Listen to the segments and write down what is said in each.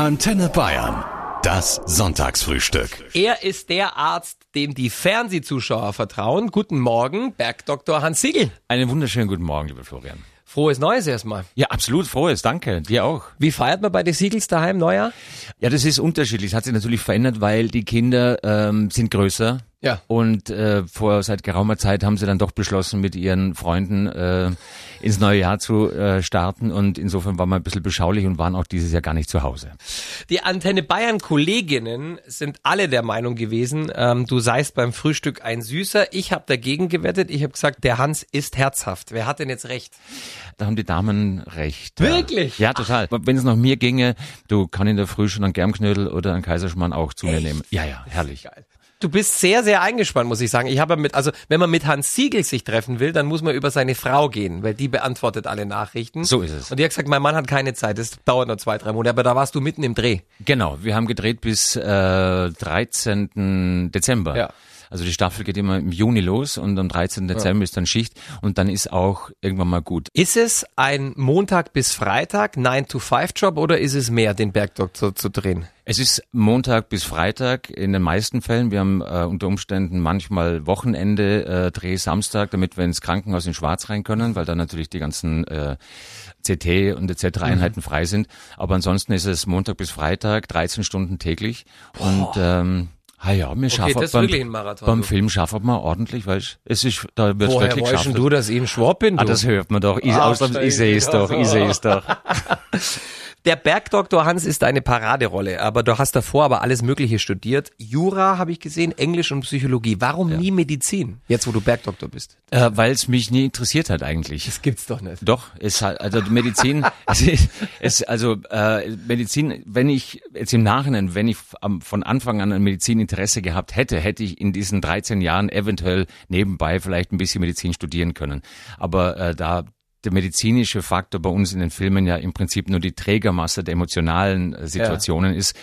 Antenne Bayern. Das Sonntagsfrühstück. Er ist der Arzt, dem die Fernsehzuschauer vertrauen. Guten Morgen, Bergdoktor Hans Siegel. Einen wunderschönen guten Morgen, lieber Florian. Frohes Neues erstmal. Ja, absolut frohes, danke. Dir auch. Wie feiert man bei den Siegels daheim Neujahr? Ja, das ist unterschiedlich. Es hat sich natürlich verändert, weil die Kinder ähm, sind größer. Ja. Und äh, vor seit geraumer Zeit haben sie dann doch beschlossen, mit ihren Freunden äh, ins neue Jahr zu äh, starten. Und insofern waren wir ein bisschen beschaulich und waren auch dieses Jahr gar nicht zu Hause. Die Antenne Bayern Kolleginnen sind alle der Meinung gewesen, ähm, du seist beim Frühstück ein Süßer. Ich habe dagegen gewettet. Ich habe gesagt, der Hans ist herzhaft. Wer hat denn jetzt recht? Da haben die Damen recht. Wirklich? Ja, total. Wenn es nach mir ginge, du kann in der Früh schon einen Germknödel oder einen Kaiserschmarrn auch zu mir nehmen. Ja, ja, herrlich. Geil. Du bist sehr, sehr eingespannt, muss ich sagen. Ich habe mit, also wenn man mit Hans Siegel sich treffen will, dann muss man über seine Frau gehen, weil die beantwortet alle Nachrichten. So ist es. Und die hat gesagt, mein Mann hat keine Zeit, das dauert noch zwei, drei Monate, aber da warst du mitten im Dreh. Genau, wir haben gedreht bis äh, 13. Dezember. Ja. Also die Staffel geht immer im Juni los und am 13. Dezember ist dann Schicht und dann ist auch irgendwann mal gut. Ist es ein Montag bis Freitag 9-to-5-Job oder ist es mehr, den Bergdoktor zu drehen? Es ist Montag bis Freitag in den meisten Fällen. Wir haben äh, unter Umständen manchmal Wochenende, äh, Dreh Samstag, damit wir ins Krankenhaus in Schwarz rein können, weil da natürlich die ganzen äh, CT und etc. Einheiten frei sind. Aber ansonsten ist es Montag bis Freitag, 13 Stunden täglich. Und ähm, Ah ja, wir schaffen das ist beim, wirklich ein Marathon, beim du. Film schaffen wir ordentlich, weil es ist, da wird Woher wirklich geschafft. du, dass ich ein Schwab bin? Du? Ah, das hört man doch. Ich, Ah, ich sehe es doch, ich sehe es doch. Der Bergdoktor Hans ist eine Paraderolle, aber du hast davor aber alles Mögliche studiert. Jura habe ich gesehen, Englisch und Psychologie. Warum nie Medizin? Jetzt, wo du Bergdoktor bist. Äh, weil es mich nie interessiert hat eigentlich. Das gibt's doch nicht. Doch, es hat, also Medizin, es, es, also äh, Medizin, wenn ich jetzt im Nachhinein, wenn ich am, von Anfang an an Medizin Interesse gehabt hätte, hätte ich in diesen 13 Jahren eventuell nebenbei vielleicht ein bisschen Medizin studieren können. Aber äh, da der medizinische Faktor bei uns in den Filmen ja im Prinzip nur die Trägermasse der emotionalen äh, Situationen ist,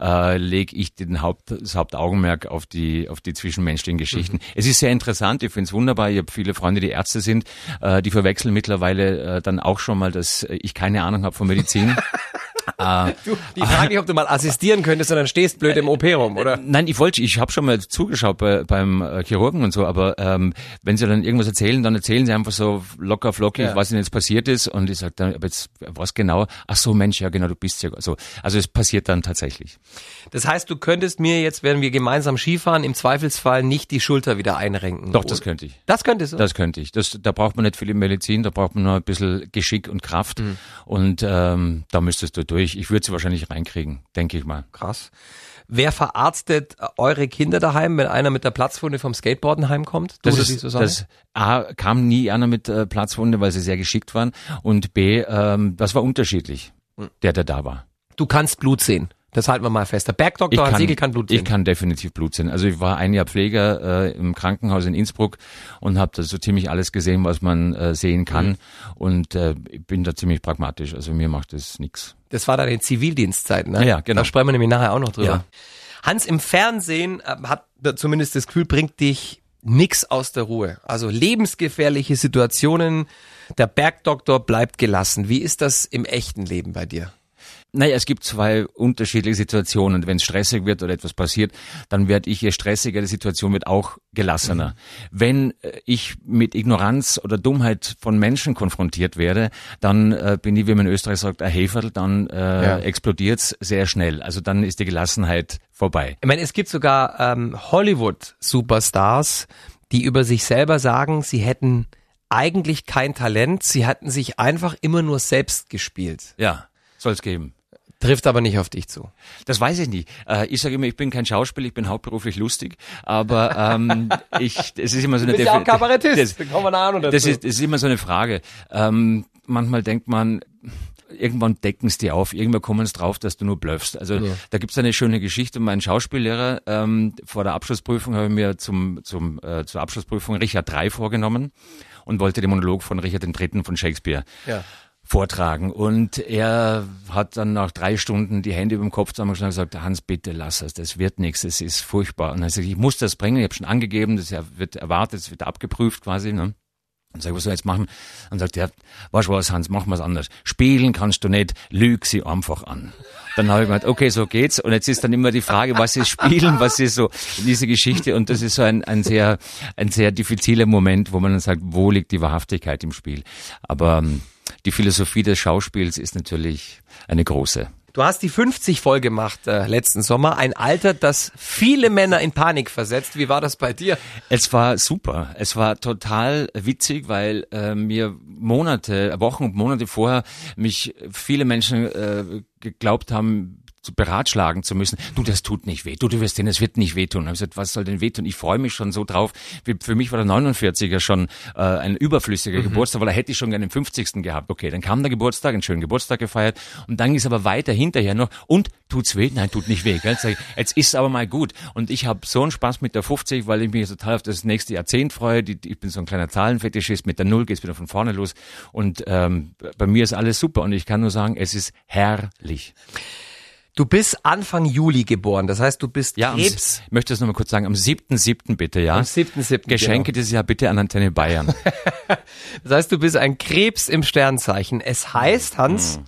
äh, lege ich den Haupt, das Hauptaugenmerk auf die, auf die zwischenmenschlichen Geschichten. Es ist sehr interessant, ich finde es wunderbar. Ich habe viele Freunde, die Ärzte sind, äh, die verwechseln mittlerweile äh, dann auch schon mal, dass ich keine Ahnung habe von Medizin. äh, Du, die Frage nicht, ob du mal assistieren könntest, sondern stehst blöd im OP rum, oder? Nein, ich wollte, ich habe schon mal zugeschaut bei, beim äh, Chirurgen und so, aber ähm, wenn sie dann irgendwas erzählen, dann erzählen sie einfach so locker flockig, Ja. was ihnen jetzt passiert ist und ich sage dann, aber jetzt was genau? Ach so, Mensch, ja genau, du bist ja so. Also es passiert dann tatsächlich. Das heißt, du könntest mir jetzt, wenn wir gemeinsam Skifahren, im Zweifelsfall nicht die Schulter wieder einrenken. Doch, das könnte ich. Das könntest du? Das könnte ich. Das, da braucht man nicht viel Medizin, da braucht man nur ein bisschen Geschick und Kraft Mhm. und ähm, da müsstest du durch. Ich würde sie wahrscheinlich reinkriegen, denke ich mal. Krass. Wer verarztet eure Kinder daheim, wenn einer mit der Platzwunde vom Skateboarden heimkommt? Du Das ist, das A, kam nie einer mit äh, Platzwunde, weil sie sehr geschickt waren. Und B, ähm, das war unterschiedlich, Hm. der, der da war. du kannst Blut sehen. Das halten wir mal fest. Der Bergdoktor Hans Siegel kann Blut sehen. ich kann definitiv Blut sehen. Also ich war ein Jahr Pfleger äh, im Krankenhaus in Innsbruck und habe da so ziemlich alles gesehen, was man äh, sehen kann. Mhm. Und äh, ich bin da ziemlich pragmatisch. Also mir macht das nix. Das war deine Zivildienstzeit, ne? Ja, ja, genau. Da sprechen wir nämlich nachher auch noch drüber. Ja. Hans im Fernsehen äh, hat zumindest das Gefühl, bringt dich nix aus der Ruhe. Also lebensgefährliche Situationen. Der Bergdoktor bleibt gelassen. Wie ist das im echten Leben bei dir? Naja, es gibt zwei unterschiedliche Situationen. Wenn es stressig wird oder etwas passiert, dann werde ich, je stressiger die Situation wird, auch gelassener. Wenn äh, ich mit Ignoranz oder Dummheit von Menschen konfrontiert werde, dann äh, bin ich, wie man in Österreich sagt, ein Heferl, dann äh, Ja. explodiert's sehr schnell. Also dann ist die Gelassenheit vorbei. Ich meine, es gibt sogar ähm, Hollywood-Superstars, die über sich selber sagen, sie hätten eigentlich kein Talent, sie hatten sich einfach immer nur selbst gespielt. Ja, soll's geben. Trifft aber nicht auf dich zu. Das weiß ich nicht. Äh, ich sage immer, ich bin kein Schauspieler, ich bin hauptberuflich lustig, aber ähm, ich, es ist immer so eine bist ja auch Kabarettist. Das, Da kommen wir noch dazu. das, ist, das ist immer so eine Frage. Ähm, manchmal denkt man, irgendwann decken es dir auf, irgendwann kommen es drauf, dass du nur blöffst. Also da gibt's eine schöne Geschichte. Mein Schauspiellehrer ähm, vor der Abschlussprüfung habe ich mir zum, zum, äh, zur Abschlussprüfung Richard III vorgenommen und wollte den Monolog von Richard III. von Shakespeare Ja. Vortragen. Und er hat dann nach drei Stunden die Hände über dem Kopf zusammengeschlagen und gesagt, Hans, bitte lass es, das wird nichts, es ist furchtbar. Und er sagt, ich muss das bringen, ich habe schon angegeben, das wird erwartet, es wird abgeprüft quasi. Ne? Und sag was soll ich jetzt machen? Dann sagt er, weißt du was, Hans, mach mal's anders. Spielen kannst du nicht, lüg sie einfach an. Dann habe ich gemeint, okay, so geht's. Und jetzt ist dann immer die Frage, was ist Spielen, was ist so diese Geschichte. Und das ist so ein, ein sehr, ein sehr diffiziler Moment, wo man dann sagt, wo liegt die Wahrhaftigkeit im Spiel? Aber ähm, die Philosophie des Schauspiels ist natürlich eine große. Du hast die 50 voll gemacht äh, letzten Sommer. Ein Alter, das viele Männer in Panik versetzt. Wie war das bei dir? Es war super. Es war total witzig, weil äh, mir Monate, Wochen und Monate vorher mich viele Menschen äh, geglaubt haben, beratschlagen zu müssen. Du, das tut nicht weh. Du, du wirst denn, es wird nicht wehtun. Und ich gesagt, was soll denn wehtun? Ich freue mich schon so drauf. Für mich war der 49er schon äh, ein überflüssiger mhm. Geburtstag, weil er hätte ich schon gerne den 50. gehabt. Okay, dann kam der Geburtstag, einen schönen Geburtstag gefeiert und dann ist aber weiter hinterher noch und tut's weh? Nein, tut nicht weh. Gell? Jetzt ist aber mal gut. Und ich habe so einen Spaß mit der 50, weil ich mich total auf das nächste Jahrzehnt freue. Ich bin so ein kleiner Zahlenfetischist. Mit der Null geht's wieder von vorne los. Und ähm, bei mir ist alles super und ich kann nur sagen, es ist herrlich. Du bist Anfang Juli geboren, das heißt, du bist ja, Krebs. Ich möchte das nochmal kurz sagen, am 7.7. bitte, ja? Am 7.7. Geschenke genau. dieses Jahr bitte an Antenne Bayern. das heißt, du bist ein Krebs im Sternzeichen. Es heißt, Hans, mhm.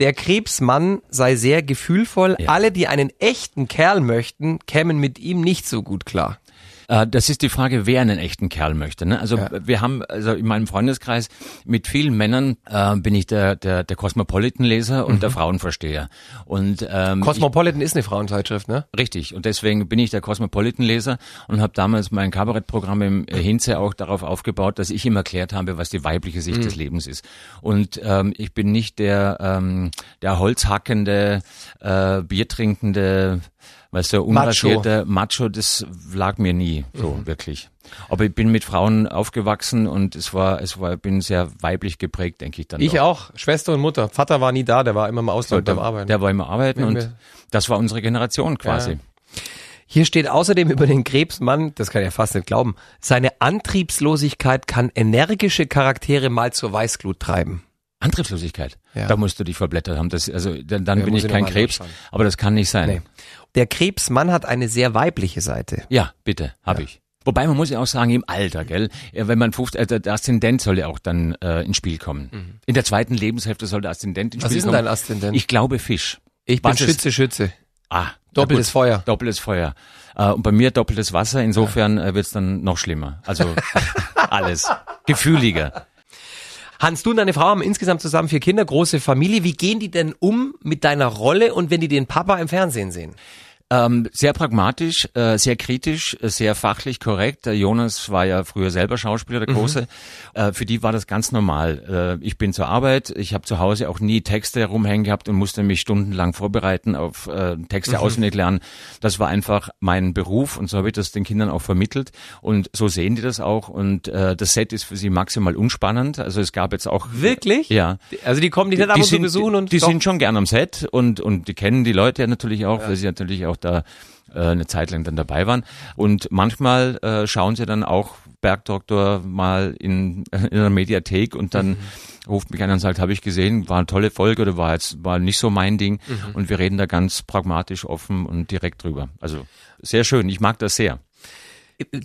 der Krebsmann sei sehr gefühlvoll. Ja. Alle, die einen echten Kerl möchten, kämen mit ihm nicht so gut klar. Äh, das ist die Frage, wer einen echten Kerl möchte. Ne? Also ja. wir haben, also in meinem Freundeskreis mit vielen Männern äh, bin ich der, der, der Cosmopolitan-Leser und mhm. der Frauenversteher. Und ähm, Cosmopolitan ich, ist eine Frauenzeitschrift, ne? Richtig. Und deswegen bin ich der Cosmopolitan-Leser und habe damals mein Kabarettprogramm im Hinze auch darauf aufgebaut, dass ich ihm erklärt habe, was die weibliche Sicht mhm. des Lebens ist. Und ähm, ich bin nicht der, ähm, der holzhackende, äh, biertrinkende Weißt du, unrasierte Macho. Macho, das lag mir nie so mhm. wirklich. Aber ich bin mit Frauen aufgewachsen und es war, es war, bin sehr weiblich geprägt, denke ich dann. Ich auch. auch. Schwester und Mutter. Vater war nie da, der war immer im Ausland beim Arbeiten. Der war immer arbeiten und das war unsere Generation quasi. Ja. Hier steht außerdem über den Krebsmann, das kann ich ja fast nicht glauben, seine Antriebslosigkeit kann energische Charaktere mal zur Weißglut treiben. Antriebslosigkeit. Ja. Da musst du dich verblättert haben. Das, also dann, dann ja, bin ich kein Krebs, aber das kann nicht sein. Nee. Der Krebsmann hat eine sehr weibliche Seite. Ja, bitte, habe ja. ich. Wobei man muss ja auch sagen, im Alter, gell, wenn man 50, äh, der Aszendent soll ja auch dann äh, ins Spiel kommen. Mhm. In der zweiten Lebenshälfte soll der Aszendent ins Was Spiel kommen. Was ist denn dein Aszendent? Ich glaube Fisch. Ich bin Was Schütze, ist? Schütze. Ah. Doppeltes Feuer. Doppeltes Feuer. Äh, und bei mir doppeltes Wasser, insofern äh, wird's dann noch schlimmer. Also alles. Gefühliger. Hans, du und deine Frau haben insgesamt zusammen vier Kinder, große Familie. Wie gehen die denn um mit deiner Rolle und wenn die den Papa im Fernsehen sehen? Ähm, sehr pragmatisch, äh, sehr kritisch, äh, sehr fachlich korrekt. Der Jonas war ja früher selber Schauspieler, der mhm. Große. Mhm. Äh, für die war das ganz normal. Äh, ich bin zur Arbeit, ich habe zu Hause auch nie Texte herumhängen gehabt und musste mich stundenlang vorbereiten auf äh, Texte mhm. auswendig lernen. Das war einfach mein Beruf und so habe ich das den Kindern auch vermittelt. Und so sehen die das auch. Und äh, das Set ist für sie maximal unspannend. Also es gab jetzt auch... Wirklich? Ja. Also die kommen die nicht ab und zu besuchen und... Die, die sind schon gern am Set und, und die kennen die Leute ja natürlich auch, ja. weil sie natürlich auch da äh, eine Zeit lang dann dabei waren. Und manchmal äh, schauen sie dann auch Bergdoktor mal in, in einer Mediathek und dann mhm. ruft mich einer und sagt, habe ich gesehen, war eine tolle Folge oder war jetzt war nicht so mein Ding. Mhm. Und wir reden da ganz pragmatisch, offen und direkt drüber. Also sehr schön, ich mag das sehr.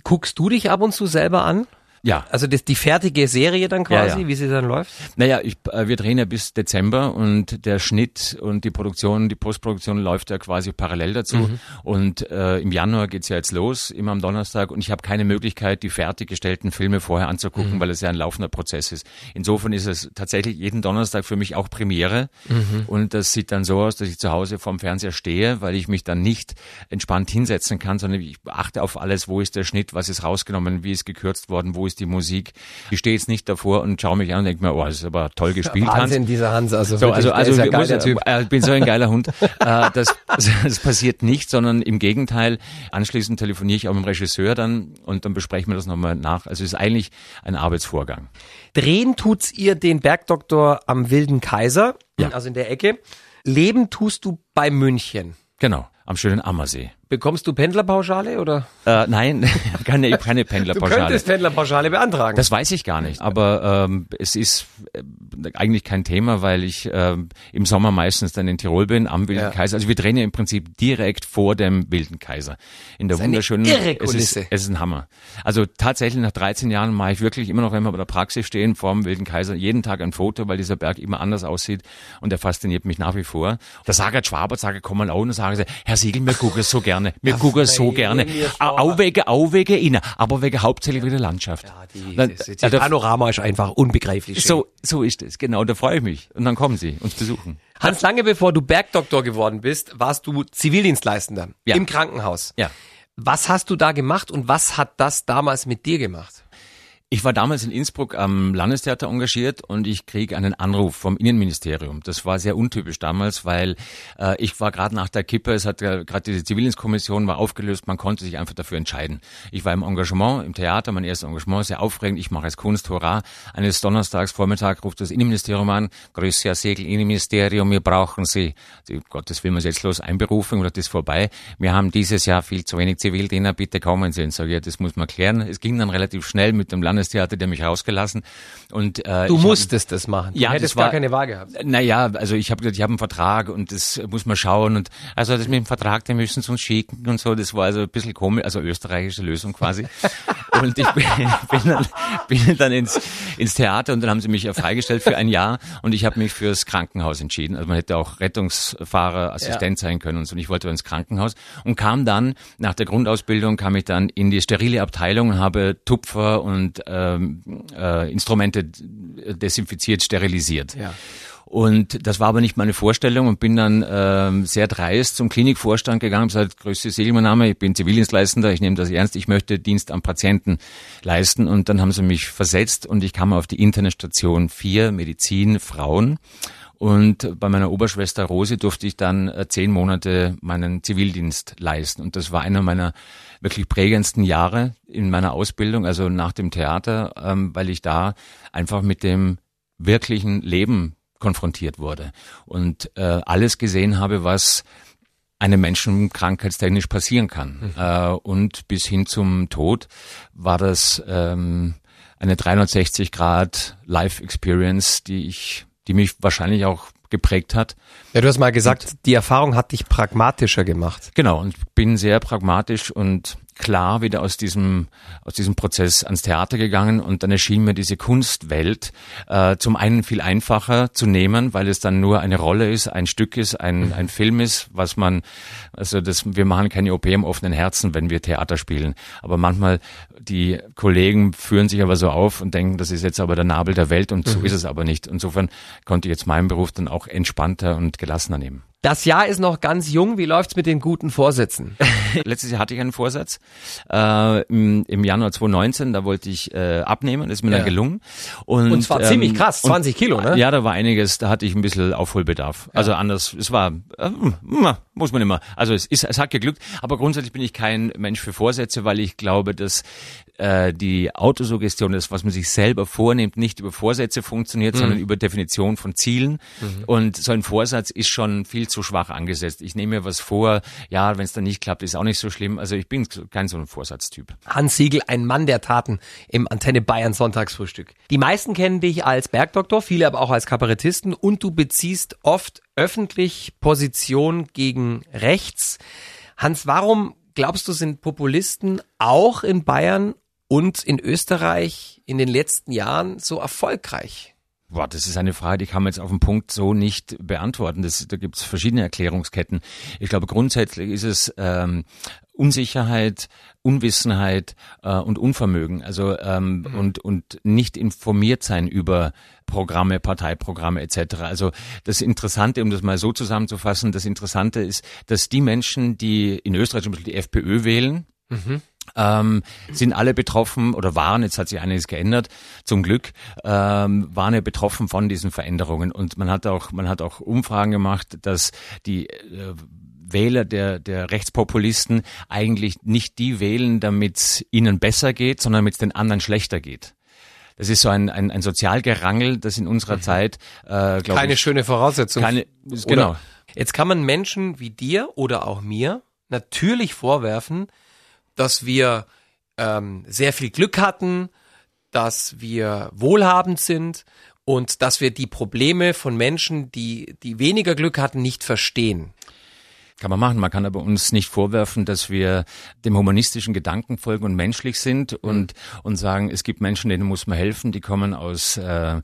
Guckst du dich ab und zu selber an? Ja. Also das, die fertige Serie dann quasi, ja, ja. wie sie dann läuft? Naja, ich, äh, wir drehen ja bis Dezember und der Schnitt und die Produktion, die Postproduktion läuft ja quasi parallel dazu. Mhm. Und äh, im Januar geht's ja jetzt los, immer am Donnerstag. Und ich habe keine Möglichkeit, die fertiggestellten Filme vorher anzugucken, mhm. weil es ja ein laufender Prozess ist. Insofern ist es tatsächlich jeden Donnerstag für mich auch Premiere. Mhm. Und das sieht dann so aus, dass ich zu Hause vorm Fernseher stehe, weil ich mich dann nicht entspannt hinsetzen kann, sondern ich achte auf alles, wo ist der Schnitt, was ist rausgenommen, wie ist gekürzt worden, wo ist die Musik. Ich stehe jetzt nicht davor und schaue mich an und denke mir, oh, das ist aber toll gespielt, Wahnsinn, Hans. dieser Hans. Also, so, also, also, ja typ. Äh, ich bin so ein geiler Hund. äh, das, das passiert nicht, sondern im Gegenteil. Anschließend telefoniere ich auch mit dem Regisseur dann und dann besprechen wir das nochmal nach. Also es ist eigentlich ein Arbeitsvorgang. Drehen tut's ihr den Bergdoktor am Wilden Kaiser, ja. also in der Ecke. Leben tust du bei München. Genau, am schönen Ammersee Bekommst du Pendlerpauschale oder? Äh, nein, keine, keine Du Pendlerpauschale. könntest Pendlerpauschale beantragen. Das weiß ich gar nicht, aber ähm, es ist äh, eigentlich kein Thema, weil ich ähm, im Sommer meistens dann in Tirol bin, am Wilden Ja. Kaiser. Also wir drehen ja im Prinzip direkt vor dem Wilden Kaiser. In der wunderschönen, irre es ist, Kulisse. es ist ein Hammer. Also tatsächlich nach 13 Jahren mache ich wirklich immer noch, wenn wir bei der Praxis stehen, vor dem Wilden Kaiser, jeden Tag ein Foto, weil dieser Berg immer anders aussieht und der fasziniert mich nach wie vor. Da sage Schwaber, sage, komm mal auch und sagen sie, Herr Siegel, wir gucken so gerne, wir gucken so gerne. Auch wegen, auch wegen Ihnen, aber wegen hauptsächlich wegen der Landschaft. ja, die, das, das der- Panorama ist einfach unbegreiflich schön. so, so ist es, genau, da freue ich mich. Und dann kommen sie uns besuchen. Hans, lange bevor du Bergdoktor geworden bist, warst du Zivildienstleistender Ja. im Krankenhaus. Ja. Was hast du da gemacht und was hat das damals mit dir gemacht? Ich war damals in Innsbruck am Landestheater engagiert und ich krieg einen Anruf vom Innenministerium. Das war sehr untypisch damals, weil äh, ich war gerade nach der Kippe, es hat ja gerade diese Zivildienstkommission war aufgelöst, man konnte sich einfach dafür entscheiden. Ich war im Engagement, im Theater, mein erstes Engagement, sehr aufregend, ich mache es Kunst, hurra. Eines Donnerstags Vormittag ruft das Innenministerium an, Grüße Herr Segel, Innenministerium, wir brauchen Sie. Um Gottes Willen, was jetzt los? Einberufung oder das ist vorbei? Wir haben dieses Jahr viel zu wenig Zivildiener, bitte kommen Sie. Und sage, ja, das muss man klären. Es ging dann relativ schnell mit dem Landestheater, der mich rausgelassen. Und, äh, Du ich hab- musstest das machen. Du Ja, hättest das war- gar keine Wahl gehabt. naja, also ich habe gesagt, ich habe einen Vertrag und das muss man schauen und also das mit dem Vertrag, den müssen sie uns schicken und so, das war also ein bisschen komisch, also österreichische Lösung quasi. und ich bin, bin, dann, bin dann ins, ins Theater und dann haben sie mich ja freigestellt für ein Jahr und ich habe mich fürs Krankenhaus entschieden. Also man hätte auch Rettungsfahrer, Assistent sein können und so. Und ich wollte ins Krankenhaus und kam dann, nach der Grundausbildung kam ich dann in die sterile Abteilung und habe Tupfer und ähm, äh, Instrumente desinfiziert, sterilisiert. Ja. Und das war aber nicht meine Vorstellung und bin dann ähm, sehr dreist zum Klinikvorstand gegangen und gesagt, grüße Segel, mein Name, ich bin Zivildienstleistender, ich nehme das ernst, ich möchte Dienst am Patienten leisten. Und dann haben sie mich versetzt und ich kam auf die interne Station 4, Medizin, Frauen. Und bei meiner Oberschwester Rose durfte ich dann äh, zehn Monate meinen Zivildienst leisten. Und das war einer meiner wirklich prägendsten Jahre in meiner Ausbildung, also nach dem Theater, ähm, weil ich da einfach mit dem wirklichen Leben konfrontiert wurde und äh, alles gesehen habe, was einem Menschen krankheitstechnisch passieren kann. Äh, und bis hin zum Tod war das ähm, eine 360 Grad Life Experience, die ich, die mich wahrscheinlich auch geprägt hat. Ja, du hast mal gesagt, die Erfahrung hat dich pragmatischer gemacht. Genau, und bin sehr pragmatisch und klar wieder aus diesem, aus diesem Prozess ans Theater gegangen und dann erschien mir diese Kunstwelt äh, zum einen viel einfacher zu nehmen, weil es dann nur eine Rolle ist, ein Stück ist, ein, ein Film ist, was man, also das, wir machen keine OP im offenen Herzen, wenn wir Theater spielen. Aber manchmal, die Kollegen führen sich aber so auf und denken, das ist jetzt aber der Nabel der Welt und so ist es aber nicht. Insofern konnte ich jetzt meinen Beruf dann auch entspannter und gelassener nehmen. Das Jahr ist noch ganz jung. Wie läuft's mit den guten Vorsätzen? Letztes Jahr hatte ich einen Vorsatz äh, im, im Januar 2019, da wollte ich äh, abnehmen, das ist mir Ja. dann gelungen. Und, Und zwar ziemlich krass, und- 20 Kilo, ne? Ja, da war einiges, da hatte ich ein bisschen Aufholbedarf. Also anders, es war, äh, muss man immer, also es, ist, es hat geglückt, aber grundsätzlich bin ich kein Mensch für Vorsätze, weil ich glaube, dass äh, die Autosuggestion, das, was man sich selber vornimmt, nicht über Vorsätze funktioniert, sondern über Definition von Zielen. Und so ein Vorsatz ist schon viel zu schwach angesetzt. Ich nehme mir was vor, ja, wenn es dann nicht klappt, ist auch nicht so schlimm. Also ich bin kein so ein Vorsatztyp. Hans Siegel, ein Mann der Taten im Antenne Bayern Sonntagsfrühstück. Die meisten kennen dich als Bergdoktor, viele aber auch als Kabarettisten und du beziehst oft öffentlich Position gegen rechts. Hans, warum glaubst du, sind Populisten auch in Bayern und in Österreich in den letzten Jahren so erfolgreich? Boah, das ist eine Frage, die kann man jetzt auf den Punkt so nicht beantworten. Das, da gibt es verschiedene Erklärungsketten. Ich glaube, grundsätzlich ist es ähm, Unsicherheit, Unwissenheit äh, und Unvermögen. Also ähm, und und nicht informiert sein über Programme, Parteiprogramme etc. Also das Interessante, um das mal so zusammenzufassen, das Interessante ist, dass die Menschen, die in Österreich zum Beispiel die FPÖ wählen, ähm, sind alle betroffen oder waren, jetzt hat sich einiges geändert, zum Glück, ähm, waren ja betroffen von diesen Veränderungen. Und man hat auch, man hat auch Umfragen gemacht, dass die äh, Wähler der, der Rechtspopulisten eigentlich nicht die wählen, damit es ihnen besser geht, sondern damit es den anderen schlechter geht. Das ist so ein, ein, ein Sozialgerangel, das in unserer Zeit, äh, glaube Keine ich, schöne Voraussetzung. keine, Oder? genau. Jetzt kann man Menschen wie dir oder auch mir natürlich vorwerfen, dass wir ähm, sehr viel Glück hatten, dass wir wohlhabend sind und dass wir die Probleme von Menschen, die, die weniger Glück hatten, nicht verstehen. Kann man machen. Man kann aber uns nicht vorwerfen, dass wir dem humanistischen Gedanken folgen und menschlich sind und, und sagen, es gibt Menschen, denen muss man helfen, die kommen aus äh,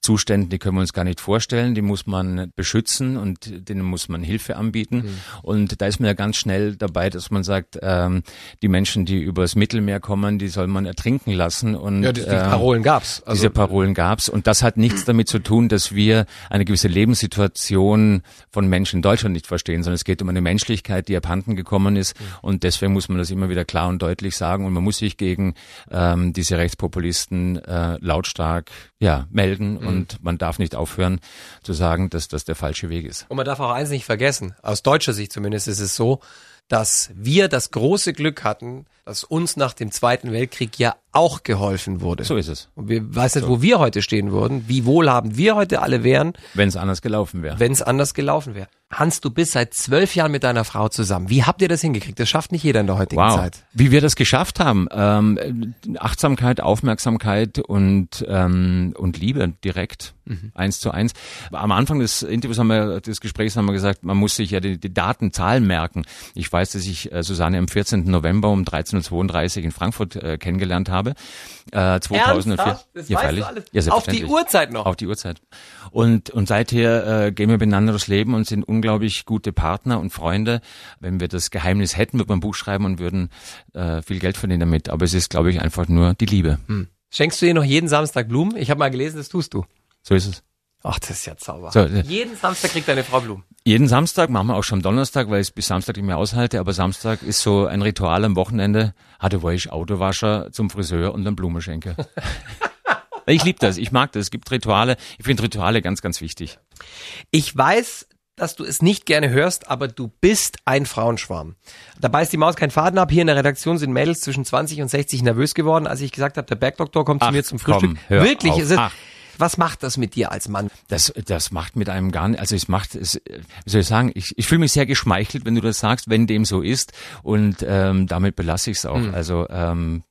Zuständen, die können wir uns gar nicht vorstellen, die muss man beschützen und denen muss man Hilfe anbieten. Mhm. Und da ist man ja ganz schnell dabei, dass man sagt, ähm, die Menschen, die übers Mittelmeer kommen, die soll man ertrinken lassen. Und, ja, die, die Parolen gab's. Also, diese Parolen gab's. Und das hat nichts damit zu tun, dass wir eine gewisse Lebenssituation von Menschen in Deutschland nicht verstehen, sondern es geht um eine eine Menschlichkeit, die abhanden gekommen ist. Mhm. Und deswegen muss man das immer wieder klar und deutlich sagen. Und man muss sich gegen ähm, diese Rechtspopulisten äh, lautstark ja, melden. Mhm. Und man darf nicht aufhören zu sagen, dass das der falsche Weg ist. Und man darf auch eins nicht vergessen. Aus deutscher Sicht zumindest ist es so, dass wir das große Glück hatten, dass uns nach dem Zweiten Weltkrieg ja auch geholfen wurde. So ist es. Und wir weiß nicht, so. wo wir heute stehen würden, wie wohlhabend wir heute alle wären. Wenn es anders gelaufen wäre. Wenn es anders gelaufen wäre. Hans, du bist seit zwölf Jahren mit deiner Frau zusammen. Wie habt ihr das hingekriegt? Das schafft nicht jeder in der heutigen wow. Zeit. Wie wir das geschafft haben. Ähm, Achtsamkeit, Aufmerksamkeit und, ähm, und Liebe direkt. Mhm. Eins zu eins. Am Anfang des Interviews haben wir, des Gesprächs haben wir gesagt, man muss sich ja die, die Datenzahlen merken. Ich weiß, dass ich äh, Susanne am 14. November um 13.32 Uhr in Frankfurt äh, kennengelernt habe. Äh, 2004. Das ja, weißt. Ja, Auf die Uhrzeit noch. Auf die Uhrzeit. Und, und seither äh, gehen wir miteinander durchs Leben und sind unglaublich gute Partner und Freunde. Wenn wir das Geheimnis hätten, würden wir ein Buch schreiben und würden äh, viel Geld verdienen damit. Aber es ist, glaube ich, einfach nur die Liebe. Hm. Schenkst du ihr noch jeden Samstag Blumen? Ich habe mal gelesen, das tust du. So ist es. Ach, das ist ja Zauber. So, äh, jeden Samstag kriegt deine Frau Blumen. Jeden Samstag, machen wir auch schon Donnerstag, weil ich es bis Samstag nicht mehr aushalte, aber Samstag ist so ein Ritual am Wochenende. Hatte wo ich Autowascher zum Friseur und dann Blume schenke. ich liebe das, ich mag das. Es gibt Rituale. Ich finde Rituale ganz, ganz wichtig. Ich weiß, dass du es nicht gerne hörst, aber du bist ein Frauenschwarm. Dabei ist die Maus kein Faden ab. Hier in der Redaktion sind Mädels zwischen 20 und 60 nervös geworden, als ich gesagt habe, der Bergdoktor kommt Ach, zu mir zum Frühstück. Komm, hör Wirklich, auf. es ist, Ach. Was macht das mit dir als Mann? Das, das macht mit einem gar nicht, also es macht, es, wie soll ich sagen, ich, ich fühle mich sehr geschmeichelt, wenn du das sagst, wenn dem so ist und ähm, damit belasse ich es auch. Mhm. Also ähm,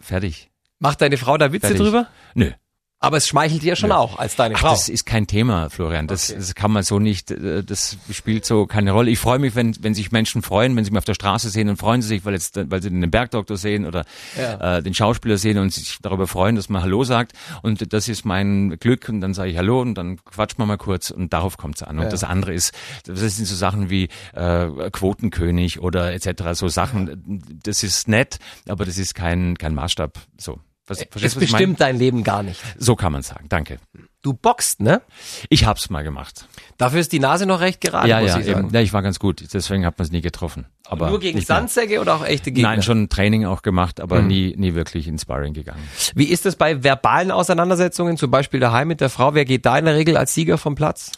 fertig. Macht deine Frau da Witze fertig. drüber? Nö. Aber es schmeichelt dir schon ja. auch als deine Ach, Frau. Das ist kein Thema, Florian. Das, okay. das kann man so nicht, äh, das spielt so keine Rolle. Ich freue mich, wenn, wenn sich Menschen freuen, wenn sie mich auf der Straße sehen und freuen sie sich, weil, jetzt, weil sie den Bergdoktor sehen oder ja. äh, den Schauspieler sehen und sich darüber freuen, dass man Hallo sagt. Und das ist mein Glück und dann sage ich Hallo und dann quatscht man mal kurz und darauf kommt es an. Und ja. das andere ist, das sind so Sachen wie äh, Quotenkönig oder etc. So Sachen, das ist nett, aber das ist kein, kein Maßstab so. Was, es bestimmt dein Leben gar nicht. So kann man sagen. Danke. Du boxt, ne? Ich hab's mal gemacht. Dafür ist die Nase noch recht gerade, ja, muss ja, ich sagen. Eben. Ja, ich war ganz gut. Deswegen hat man es nie getroffen. Aber nur gegen Sandsäcke oder auch echte Gegner? Nein, schon Training auch gemacht, aber mhm. nie, nie wirklich ins Sparring gegangen. Wie ist es bei verbalen Auseinandersetzungen, zum Beispiel daheim mit der Frau? Wer geht da in der Regel als Sieger vom Platz?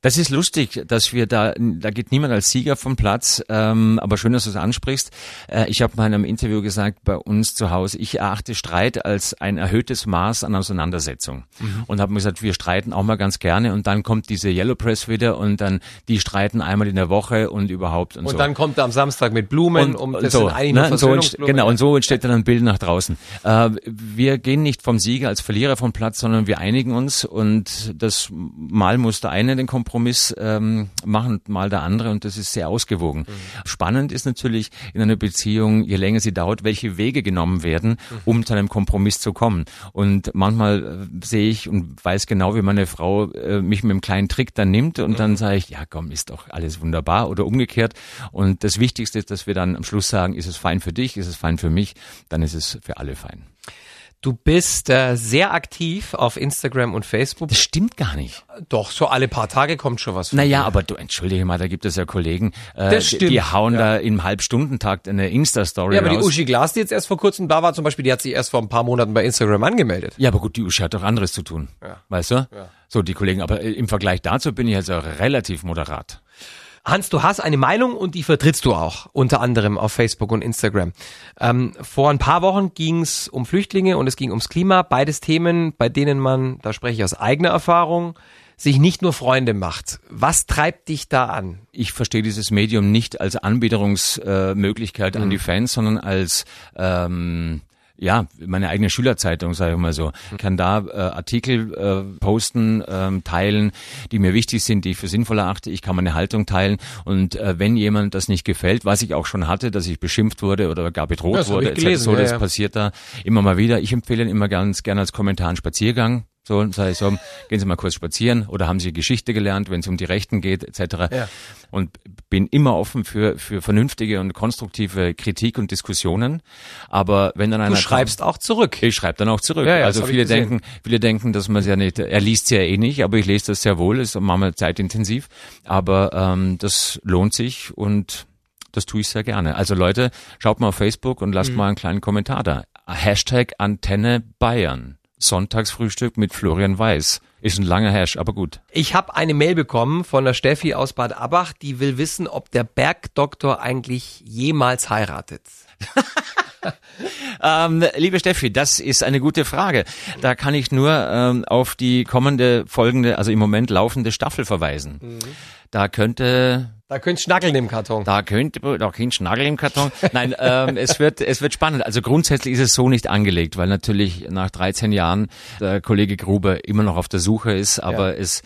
Das ist lustig, dass wir da, da geht niemand als Sieger vom Platz, ähm, aber schön, dass du es ansprichst. Äh, ich habe mal in einem Interview gesagt, bei uns zu Hause, ich erachte Streit als ein erhöhtes Maß an Auseinandersetzung. Mhm. Und habe mir gesagt, wir streiten auch mal ganz gerne und dann kommt diese Yellow Press wieder und dann, die streiten einmal in der Woche und überhaupt und, und so. Und dann kommt er am Samstag mit Blumen, und, um das so, ne, so Genau, und so entsteht dann ein Bild nach draußen. Äh, wir gehen nicht vom Sieger als Verlierer vom Platz, sondern wir einigen uns und das Mal muss der eine den Kompromiss Kompromiss ähm, machen, mal der andere und das ist sehr ausgewogen. Mhm. Spannend ist natürlich in einer Beziehung, je länger sie dauert, welche Wege genommen werden, mhm. um zu einem Kompromiss zu kommen. Und manchmal äh, sehe ich und weiß genau, wie meine Frau äh, mich mit einem kleinen Trick dann nimmt und mhm. dann sage ich, ja komm, ist doch alles wunderbar oder umgekehrt. Und das Wichtigste ist, dass wir dann am Schluss sagen, ist es fein für dich, ist es fein für mich, dann ist es für alle fein. Du bist äh, sehr aktiv auf Instagram und Facebook. Das stimmt gar nicht. Doch, so alle paar Tage kommt schon was. Naja, aber du, entschuldige mal, da gibt es ja Kollegen, äh, das stimmt. die hauen ja. da im Halbstundentakt eine Insta-Story Ja, aber raus. die Uschi Glas, die jetzt erst vor kurzem da war zum Beispiel, die hat sich erst vor ein paar Monaten bei Instagram angemeldet. Ja, aber gut, die Uschi hat doch anderes zu tun. Ja. Weißt du? Ja. So, die Kollegen, aber äh, im Vergleich dazu bin ich also relativ moderat. Hans, du hast eine Meinung und die vertrittst du auch, unter anderem auf Facebook und Instagram. Ähm, vor ein paar Wochen ging es um Flüchtlinge und es ging ums Klima, beides Themen, bei denen man, da spreche ich aus eigener Erfahrung, sich nicht nur Freunde macht. Was treibt dich da an? Ich verstehe dieses Medium nicht als Anbiederungsmöglichkeit äh, an die Fans, sondern als ähm, ja, meine eigene Schülerzeitung, sage ich mal so. Ich kann da äh, Artikel äh, posten, ähm, teilen, die mir wichtig sind, die ich für sinnvoll erachte. Ich kann meine Haltung teilen und äh, wenn jemand das nicht gefällt, was ich auch schon hatte, dass ich beschimpft wurde oder gar bedroht das wurde, gelesen, so, ja, das ja. passiert da immer mal wieder. Ich empfehle immer ganz gerne als Kommentar einen Spaziergang. So, sage ich so, gehen Sie mal kurz spazieren oder haben Sie Geschichte gelernt, wenn es um die Rechten geht, etc. Ja. Und bin immer offen für, für vernünftige und konstruktive Kritik und Diskussionen. Aber wenn dann einer Du schreibst auch zurück. ich schreibe dann auch zurück. Ja, ja, also viele denken, viele denken, dass man es ja nicht, er liest es ja eh nicht, aber ich lese das sehr wohl, ist manchmal zeitintensiv. Aber ähm, das lohnt sich und das tue ich sehr gerne. Also Leute, schaut mal auf Facebook und Mhm. lasst mal einen kleinen Kommentar da. Hashtag Antenne Bayern. Sonntagsfrühstück mit Florian Weiß. Ist ein langer Hash, aber gut. Ich habe eine Mail bekommen von der Steffi aus Bad Abach, die will wissen, ob der Bergdoktor eigentlich jemals heiratet. Ähm, liebe Steffi, das ist eine gute Frage. Da kann ich nur ähm, auf die kommende, folgende, also im Moment laufende Staffel verweisen. Mhm. Da könnte Da könnt schnackeln im Karton. Da könnte da kein Schnagel im Karton. Nein, ähm, es wird es wird spannend. Also grundsätzlich ist es so nicht angelegt, weil natürlich nach 13 Jahren der Kollege Gruber immer noch auf der Suche ist, aber es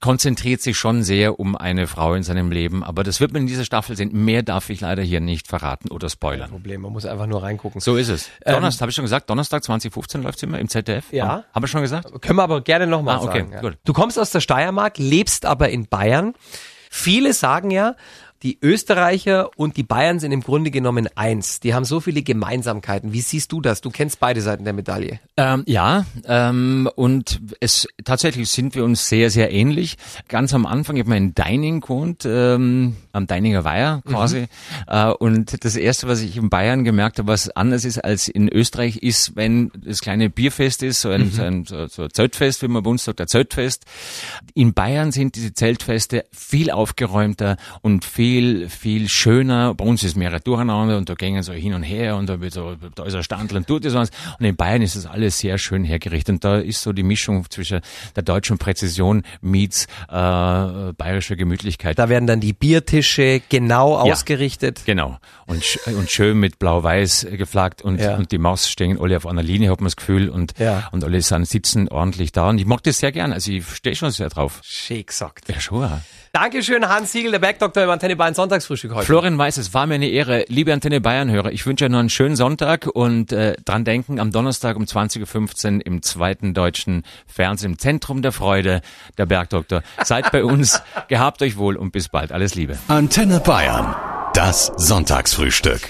konzentriert sich schon sehr um eine Frau in seinem Leben. Aber das wird man in dieser Staffel sehen. Mehr darf ich leider hier nicht verraten oder spoilern. Problem, man muss einfach nur reingucken. So ist es. Donnerstag, habe ich schon gesagt, Donnerstag 2015 läuft's immer im ZDF. Ja. Haben, wir schon gesagt? Können wir aber gerne nochmal Ah, okay, sagen. ja. gut. Du kommst aus der Steiermark, lebst aber in Bayern. Viele sagen ja, die Österreicher und die Bayern sind im Grunde genommen eins. Die haben so viele Gemeinsamkeiten. Wie siehst du das? Du kennst beide Seiten der Medaille. Ähm, ja, ähm, und es tatsächlich sind wir uns sehr, sehr ähnlich. Ganz am Anfang, ich habe mal in Deining gewohnt, ähm, am Deininger Weiher quasi. Äh, und das Erste, was ich in Bayern gemerkt habe, was anders ist als in Österreich, ist, wenn das kleine Bierfest ist, so ein, so ein, so, so ein Zeltfest, wie man bei uns sagt, der Zeltfest. In Bayern sind diese Zeltfeste viel aufgeräumter und viel, viel schöner. Bei uns ist mehr Durcheinander und da gehen so hin und her und da wird so, da ist ein Standel und tut das was. Und in Bayern ist das alles sehr schön hergerichtet. Und da ist so die Mischung zwischen der deutschen Präzision meets äh, bayerischer Gemütlichkeit. Da werden dann die Biertische genau ausgerichtet. Genau. Und, und schön mit blau-weiß geflaggt und, Ja. und die Maus stehen alle auf einer Linie, hat man das Gefühl, und, Ja. und alle sind, sitzen ordentlich da. Und ich mag das sehr gern. Also ich stehe schon sehr drauf. Schön gesagt. Ja, schon. Dankeschön, Hans Siegel, der Bergdoktor im Antenne Bayern Sonntagsfrühstück heute. Florian Weiß, es war mir eine Ehre. Liebe Antenne Bayern-Hörer, ich wünsche euch noch einen schönen Sonntag und äh, dran denken, am Donnerstag um 20.15 Uhr im zweiten deutschen Fernsehen im Zentrum der Freude, der Bergdoktor. Seid bei uns, gehabt euch wohl und bis bald. Alles Liebe. Antenne Bayern. Das Sonntagsfrühstück.